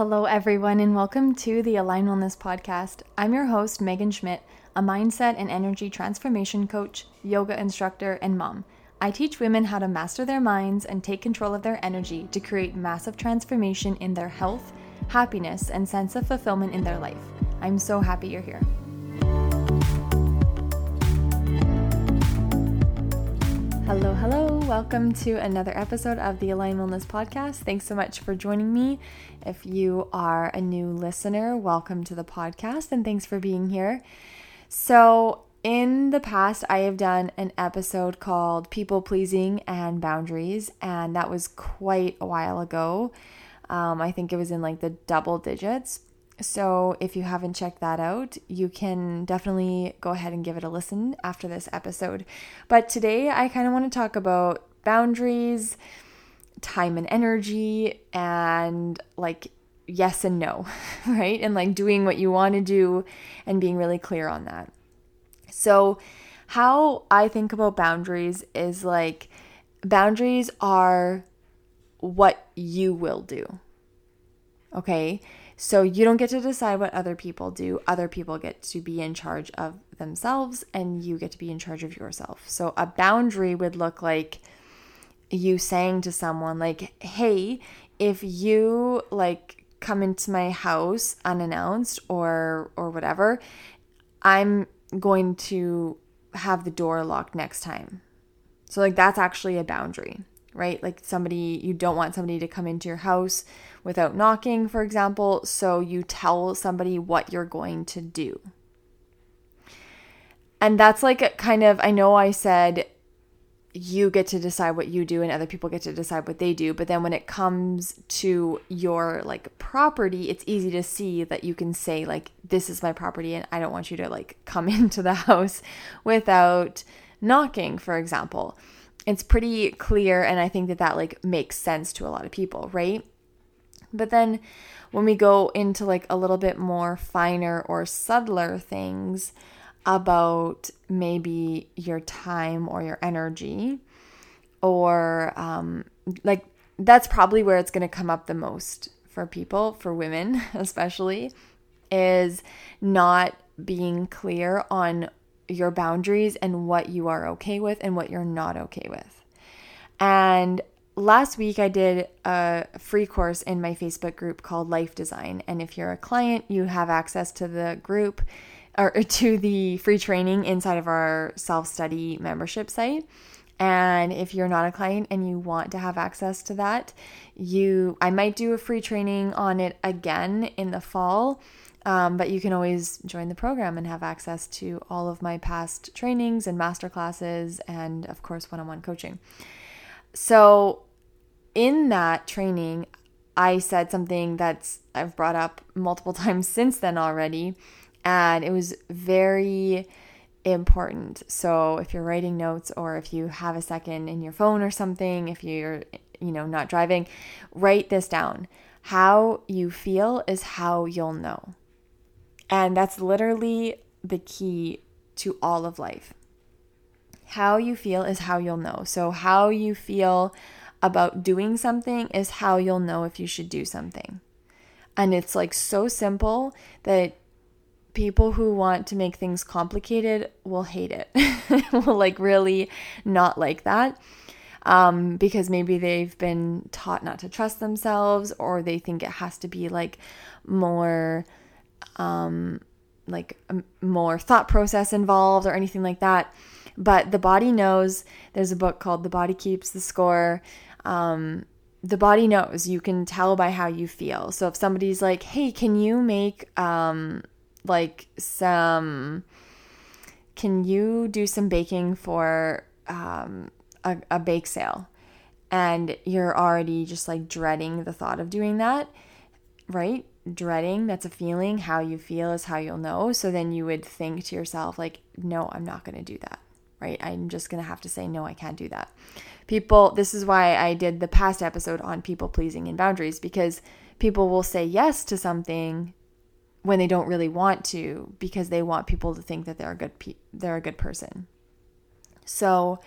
Hello, everyone, and welcome to the Align Wellness Podcast. I'm your host, Megan Schmidt, a mindset and energy transformation coach, yoga instructor, and mom. I teach women how to master their minds and take control of their energy to create massive transformation in their health, happiness, and sense of fulfillment in their life. I'm so happy you're here. Hello, hello. Welcome to another episode of the Align Wellness Podcast. Thanks so much for joining me. If you are a new listener, welcome to the podcast and thanks for being here. So, in the past, I have done an episode called People Pleasing and Boundaries, and that was quite a while ago. Um, I think it was in like the double digits. So, if you haven't checked that out, you can definitely go ahead and give it a listen after this episode. But today, I kind of want to talk about boundaries, time and energy, and like yes and no, right? And like doing what you want to do and being really clear on that. So, how I think about boundaries is like boundaries are what you will do. Okay? So you don't get to decide what other people do. Other people get to be in charge of themselves and you get to be in charge of yourself. So a boundary would look like you saying to someone like, "Hey, if you like come into my house unannounced or or whatever, I'm going to have the door locked next time." So like that's actually a boundary right? Like somebody, you don't want somebody to come into your house without knocking, for example. So you tell somebody what you're going to do. And that's like kind of, I know I said you get to decide what you do and other people get to decide what they do. But then when it comes to your like property, it's easy to see that you can say, like, this is my property and I don't want you to like come into the house without knocking, for example it's pretty clear and i think that that like makes sense to a lot of people right but then when we go into like a little bit more finer or subtler things about maybe your time or your energy or um like that's probably where it's going to come up the most for people for women especially is not being clear on your boundaries and what you are okay with and what you're not okay with. And last week I did a free course in my Facebook group called Life Design. And if you're a client, you have access to the group or to the free training inside of our self study membership site. And if you're not a client and you want to have access to that, you I might do a free training on it again in the fall um, but you can always join the program and have access to all of my past trainings and masterclasses, and of course, one on one coaching. So, in that training, I said something that's I've brought up multiple times since then already, and it was very important. So, if you're writing notes or if you have a second in your phone or something, if you're, you know, not driving, write this down. How you feel is how you'll know. And that's literally the key to all of life. How you feel is how you'll know. So, how you feel about doing something is how you'll know if you should do something. And it's like so simple that people who want to make things complicated will hate it, will like really not like that. Um, because maybe they've been taught not to trust themselves or they think it has to be like more um, like more thought process involved or anything like that. But the body knows. There's a book called The Body Keeps the Score. Um, the body knows. You can tell by how you feel. So if somebody's like, "Hey, can you make um, like some? Can you do some baking for um, a, a bake sale?" And you're already just like dreading the thought of doing that, right? dreading that's a feeling how you feel is how you'll know so then you would think to yourself like no i'm not going to do that right? I'm just going to have to say no i can't do that. People this is why i did the past episode on people pleasing and boundaries because people will say yes to something when they don't really want to because they want people to think that they're a good pe- they're a good person. So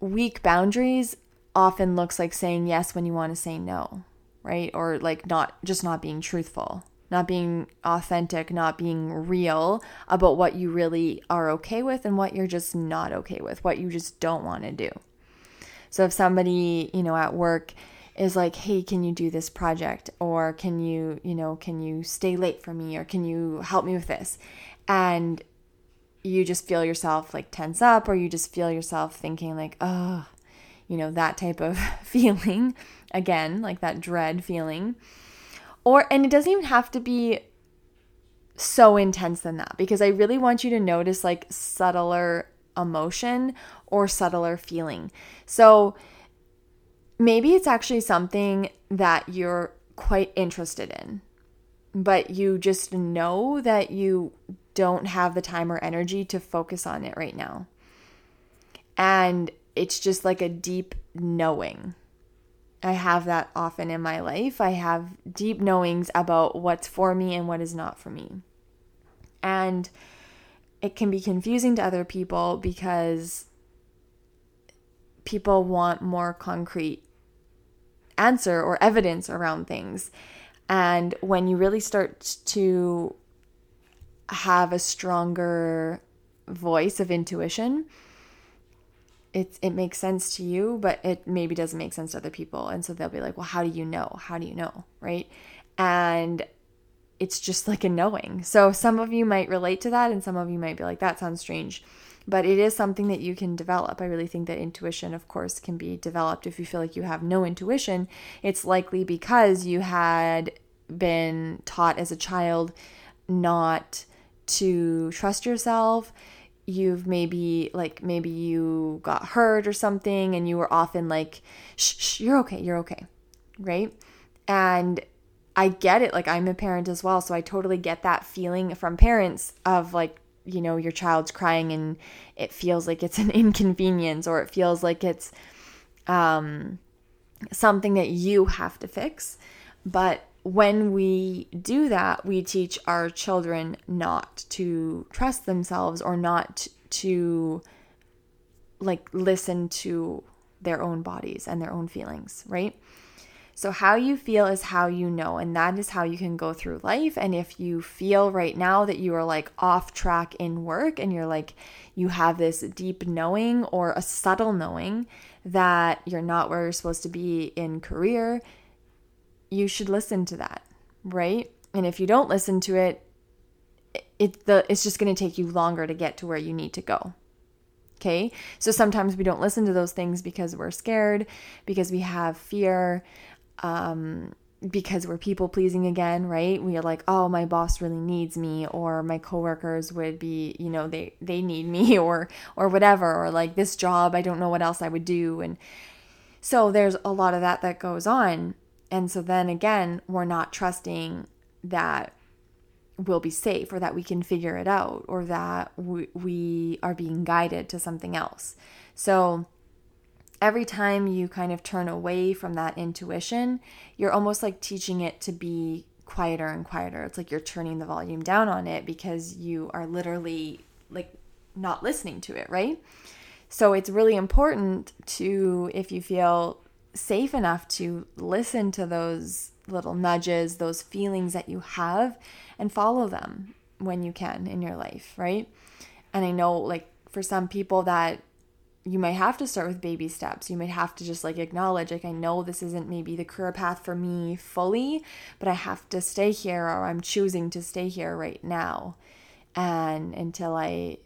weak boundaries often looks like saying yes when you want to say no right? Or like not just not being truthful, not being authentic, not being real about what you really are okay with and what you're just not okay with, what you just don't want to do. So if somebody, you know, at work is like, "Hey, can you do this project?" or "Can you, you know, can you stay late for me?" or "Can you help me with this?" and you just feel yourself like tense up or you just feel yourself thinking like, "Oh, you know, that type of feeling." Again, like that dread feeling. Or and it doesn't even have to be so intense than that because I really want you to notice like subtler emotion or subtler feeling. So maybe it's actually something that you're quite interested in, but you just know that you don't have the time or energy to focus on it right now. And it's just like a deep knowing. I have that often in my life. I have deep knowings about what's for me and what is not for me. And it can be confusing to other people because people want more concrete answer or evidence around things. And when you really start to have a stronger voice of intuition, it it makes sense to you, but it maybe doesn't make sense to other people. And so they'll be like, "Well, how do you know? How do you know?" Right? And it's just like a knowing. So some of you might relate to that and some of you might be like that sounds strange. But it is something that you can develop. I really think that intuition of course can be developed if you feel like you have no intuition. It's likely because you had been taught as a child not to trust yourself you've maybe like maybe you got hurt or something and you were often like shh, shh you're okay you're okay right? And i get it like i'm a parent as well so i totally get that feeling from parents of like you know your child's crying and it feels like it's an inconvenience or it feels like it's um something that you have to fix. But when we do that, we teach our children not to trust themselves or not to like listen to their own bodies and their own feelings, right? So, how you feel is how you know, and that is how you can go through life. And if you feel right now that you are like off track in work and you're like, you have this deep knowing or a subtle knowing that you're not where you're supposed to be in career, you should listen to that, right? And if you don't listen to it, it the it's just going to take you longer to get to where you need to go. Okay? So sometimes we don't listen to those things because we're scared, because we have fear, um because we're people pleasing again, right? We are like, "Oh, my boss really needs me," or my coworkers would be, you know, they they need me or or whatever, or like this job, I don't know what else I would do and so there's a lot of that that goes on. And so then again, we're not trusting that we'll be safe or that we can figure it out or that we, we are being guided to something else. So every time you kind of turn away from that intuition, you're almost like teaching it to be quieter and quieter. It's like you're turning the volume down on it because you are literally like not listening to it, right? So it's really important to, if you feel safe enough to listen to those little nudges, those feelings that you have, and follow them when you can in your life, right? And I know, like, for some people, that you might have to start with baby steps. You might have to just like acknowledge, like, I know this isn't maybe the career path for me fully, but I have to stay here or I'm choosing to stay here right now. And until I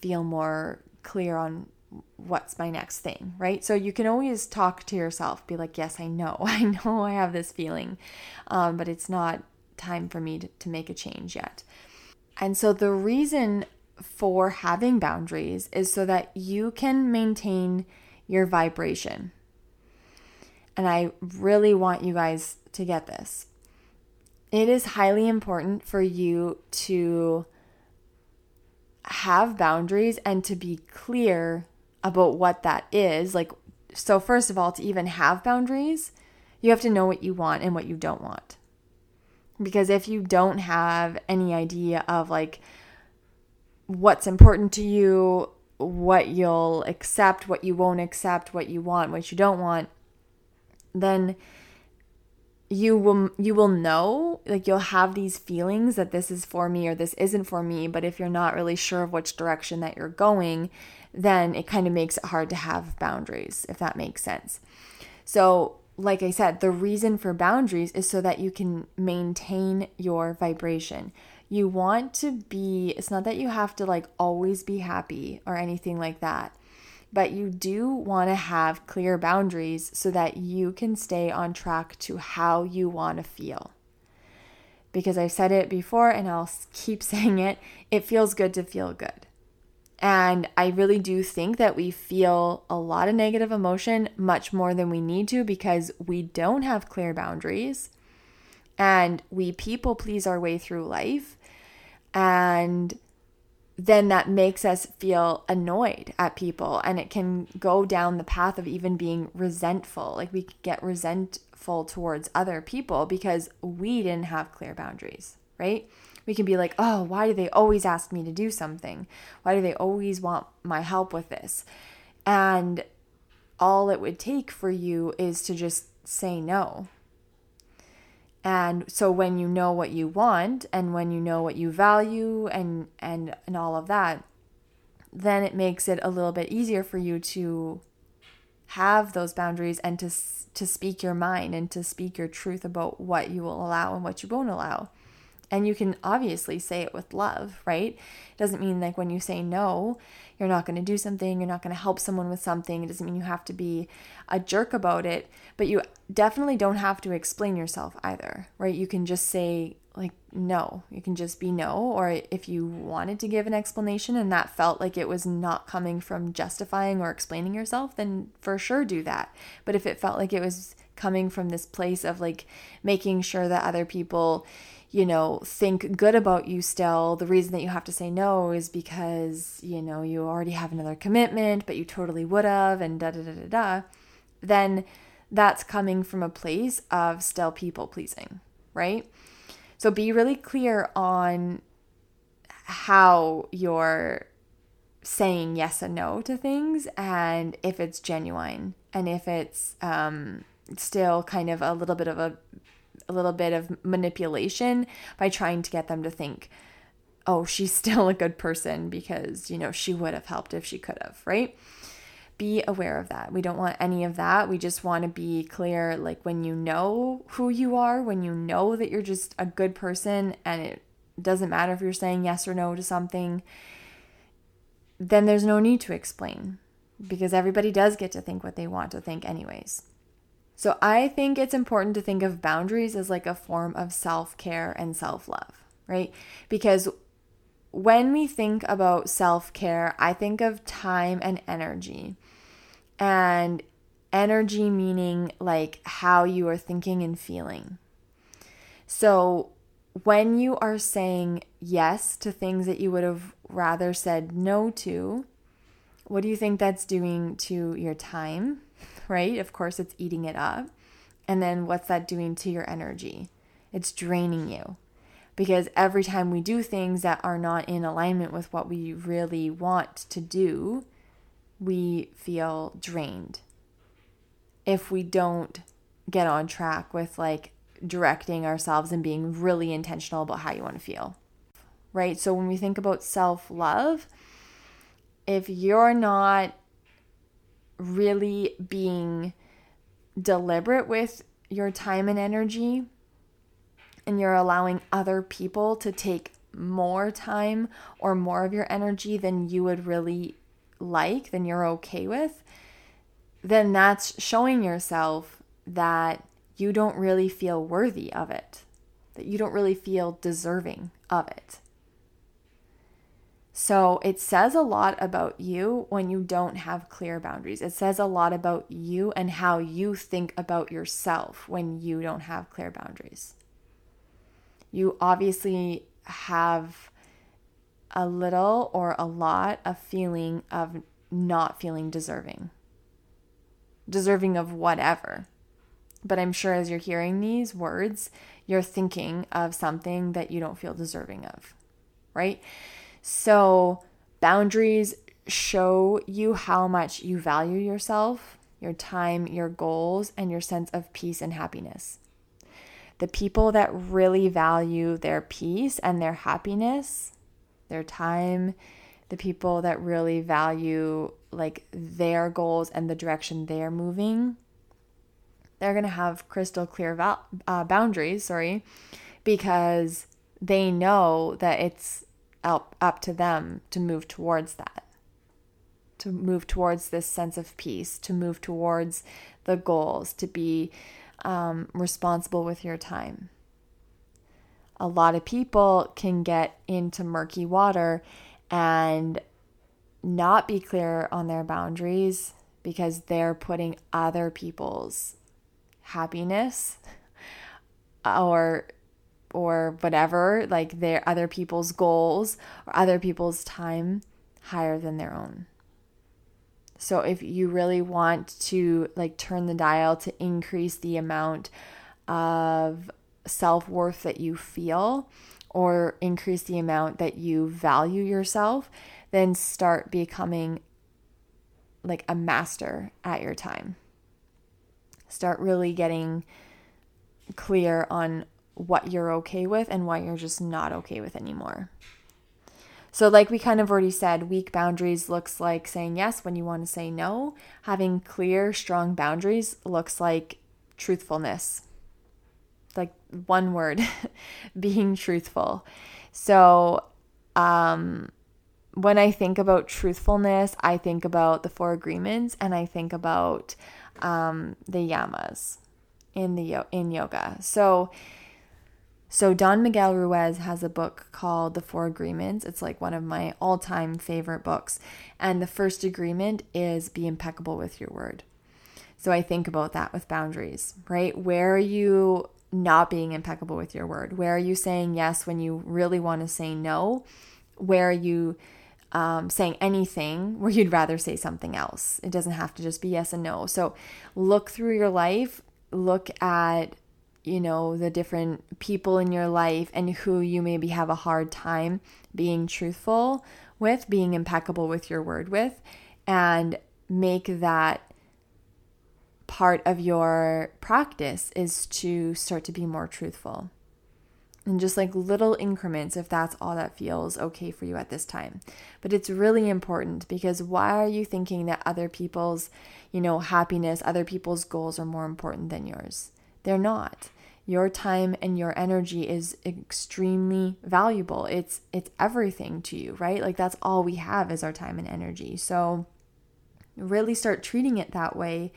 feel more clear on what's my next thing, right? So you can always talk to yourself, be like, yes, I know, I know I have this feeling, um, but it's not time for me to, to make a change yet. And so the reason for having boundaries is so that you can maintain your vibration. And I really want you guys to get this. It is highly important for you to have boundaries and to be clear about what that is. Like, so first of all, to even have boundaries, you have to know what you want and what you don't want. Because if you don't have any idea of like what's important to you, what you'll accept, what you won't accept, what you want, what you don't want, then you will you will know like you'll have these feelings that this is for me or this isn't for me but if you're not really sure of which direction that you're going then it kind of makes it hard to have boundaries if that makes sense so like i said the reason for boundaries is so that you can maintain your vibration you want to be it's not that you have to like always be happy or anything like that but you do want to have clear boundaries so that you can stay on track to how you want to feel. Because I've said it before and I'll keep saying it, it feels good to feel good. And I really do think that we feel a lot of negative emotion much more than we need to because we don't have clear boundaries and we people please our way through life. And then that makes us feel annoyed at people and it can go down the path of even being resentful. Like we get resentful towards other people because we didn't have clear boundaries, right? We can be like, oh, why do they always ask me to do something? Why do they always want my help with this? And all it would take for you is to just say no and so when you know what you want and when you know what you value and and and all of that, then it makes it a little bit easier for you to have those boundaries and to to speak your mind and to speak your truth about what you will allow and what you won't allow. And you can obviously say it with love, right? It doesn't mean like when you say no, you're not going to do something, you're not going to help someone with something. It doesn't mean you have to be a jerk about it, but you definitely don't have to explain yourself either, right? You can just say, like, no. You can just be no. Or if you wanted to give an explanation and that felt like it was not coming from justifying or explaining yourself, then for sure do that. But if it felt like it was coming from this place of like making sure that other people you know, think good about you still, the reason that you have to say no is because, you know, you already have another commitment, but you totally would have, and da da da da da, then that's coming from a place of still people pleasing, right? So be really clear on how you're saying yes and no to things and if it's genuine and if it's um, still kind of a little bit of a a little bit of manipulation by trying to get them to think, oh, she's still a good person because, you know, she would have helped if she could have, right? Be aware of that. We don't want any of that. We just want to be clear like when you know who you are, when you know that you're just a good person and it doesn't matter if you're saying yes or no to something, then there's no need to explain because everybody does get to think what they want to think, anyways. So I think it's important to think of boundaries as like a form of self care and self love, right? Because when we think about self care, I think of time and energy. And energy meaning like how you are thinking and feeling. So when you are saying yes to things that you would have rather said no to, what do you think that's doing to your time? Right? Of course, it's eating it up. And then what's that doing to your energy? It's draining you. Because every time we do things that are not in alignment with what we really want to do, we feel drained. If we don't get on track with like directing ourselves and being really intentional about how you want to feel. Right? So when we think about self love, if you're not really being deliberate with your time and energy and you're allowing other people to take more time or more of your energy than you would really like, than you're okay with, then that's showing yourself that you don't really feel worthy of it, that you don't really feel deserving of it. So it says a lot about you when you don't have clear boundaries. It says a lot about you and how you think about yourself when you don't have clear boundaries. You obviously have a little or a lot of feeling of not feeling deserving. Deserving of whatever. But I'm sure as you're hearing these words, you're thinking of something that you don't feel deserving of, right? So, boundaries show you how much you value yourself, your time, your goals, and your sense of peace and happiness. the people that really value their peace and their happiness, their time, the people that really value like their goals and the direction they're moving, they're going to have crystal clear val- uh, boundaries, sorry, because they know that it's up, up to them to move towards that, to move towards this sense of peace, to move towards the goals, to be um, responsible with your time. A lot of people can get into murky water and not be clear on their boundaries because they're putting other people's happiness or or whatever like their other people's goals or other people's time higher than their own so if you really want to like turn the dial to increase the amount of self-worth that you feel or increase the amount that you value yourself, then start becoming like a master at your time. Start really getting clear on what you're okay with and what you're just not okay with anymore. So, like we kind of already said, weak boundaries looks like saying yes when you want to say no. Having clear, strong boundaries looks like truthfulness. Like one word, being truthful. So, um, when I think about truthfulness, I think about the four agreements and I think about um, the yamas in the in yoga. So, so, Don Miguel Ruiz has a book called The Four Agreements. It's like one of my all time favorite books. And the first agreement is be impeccable with your word. So, I think about that with boundaries, right? Where are you not being impeccable with your word? Where are you saying yes when you really want to say no? Where are you um, saying anything where you'd rather say something else? It doesn't have to just be yes and no. So, look through your life, look at you know, the different people in your life and who you maybe have a hard time being truthful with, being impeccable with your word with, and make that part of your practice is to start to be more truthful. And just like little increments, if that's all that feels okay for you at this time. But it's really important because why are you thinking that other people's, you know, happiness, other people's goals are more important than yours? They're not. Your time and your energy is extremely valuable. It's it's everything to you, right? Like that's all we have is our time and energy. So really start treating it that way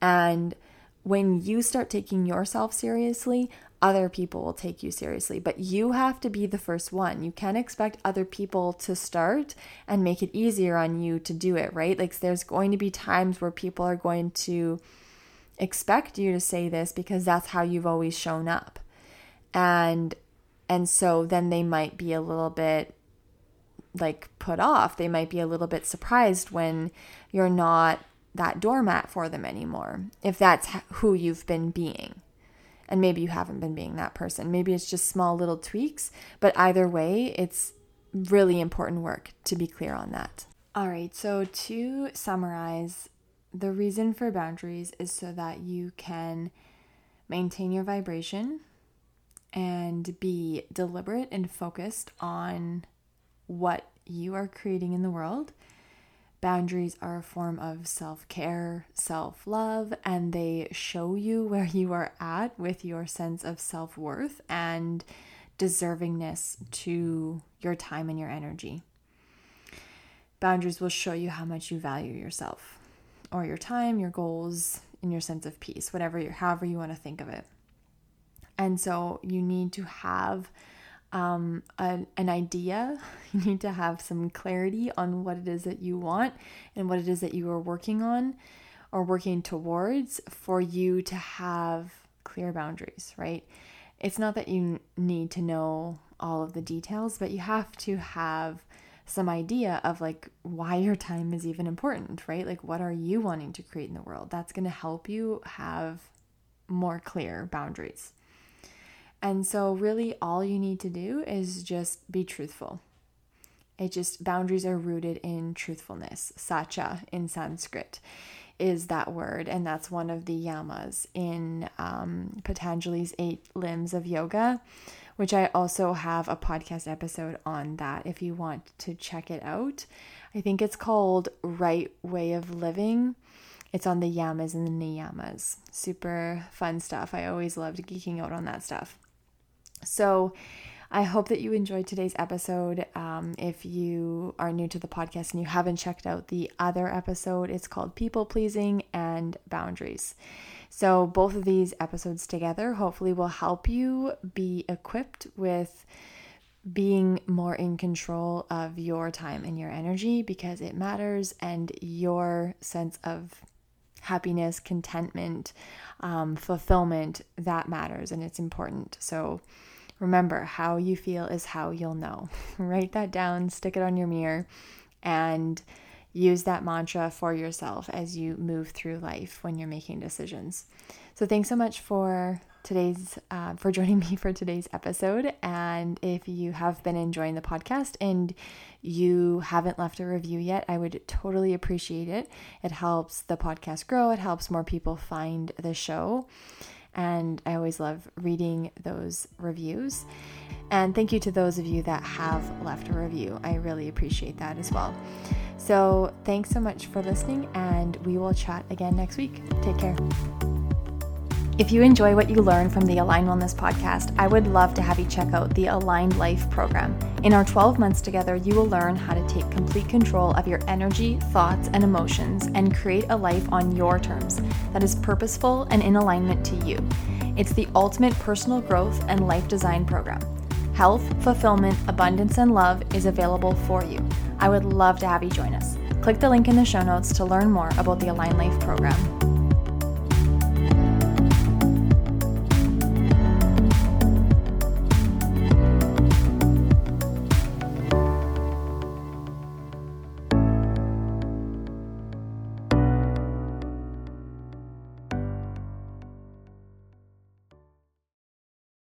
and when you start taking yourself seriously, other people will take you seriously. But you have to be the first one. You can't expect other people to start and make it easier on you to do it, right? Like there's going to be times where people are going to expect you to say this because that's how you've always shown up. And and so then they might be a little bit like put off. They might be a little bit surprised when you're not that doormat for them anymore. If that's who you've been being. And maybe you haven't been being that person. Maybe it's just small little tweaks, but either way, it's really important work to be clear on that. All right, so to summarize, the reason for boundaries is so that you can maintain your vibration and be deliberate and focused on what you are creating in the world. Boundaries are a form of self care, self love, and they show you where you are at with your sense of self worth and deservingness to your time and your energy. Boundaries will show you how much you value yourself or your time, your goals, and your sense of peace, whatever you however you want to think of it. And so you need to have um, an, an idea. You need to have some clarity on what it is that you want and what it is that you are working on or working towards for you to have clear boundaries, right? It's not that you need to know all of the details, but you have to have some idea of like why your time is even important, right? Like, what are you wanting to create in the world? That's going to help you have more clear boundaries. And so, really, all you need to do is just be truthful. It just, boundaries are rooted in truthfulness, satya in Sanskrit. is that word, and that's one of the yamas in um, Patanjali's Eight Limbs of Yoga, which I also have a podcast episode on that if you want to check it out. I think it's called Right Way of Living. It's on the yamas and the niyamas. Super fun stuff. I always loved geeking out on that stuff. So, I hope that you enjoyed today's episode. Um, if you are new to the podcast and you haven't checked out the other episode, it's called People Pleasing and Boundaries. So, both of these episodes together hopefully will help you be equipped with being more in control of your time and your energy because it matters and your sense of happiness, contentment, um, fulfillment that matters and it's important. So, Remember, how you feel is how you'll know. Write that down, stick it on your mirror, and use that mantra for yourself as you move through life when you're making decisions. So, thanks so much for today's uh, for joining me for today's episode and if you have been enjoying the podcast and you haven't left a review yet i would totally appreciate it it helps the podcast grow it helps more people find the show and I always love reading those reviews. And thank you to those of you that have left a review. I really appreciate that as well. So, thanks so much for listening, and we will chat again next week. Take care. If you enjoy what you learn from the Aligned Wellness podcast, I would love to have you check out the Aligned Life program. In our 12 months together, you will learn how to take complete control of your energy, thoughts, and emotions and create a life on your terms that is purposeful and in alignment to you. It's the ultimate personal growth and life design program. Health, fulfillment, abundance, and love is available for you. I would love to have you join us. Click the link in the show notes to learn more about the Align Life program.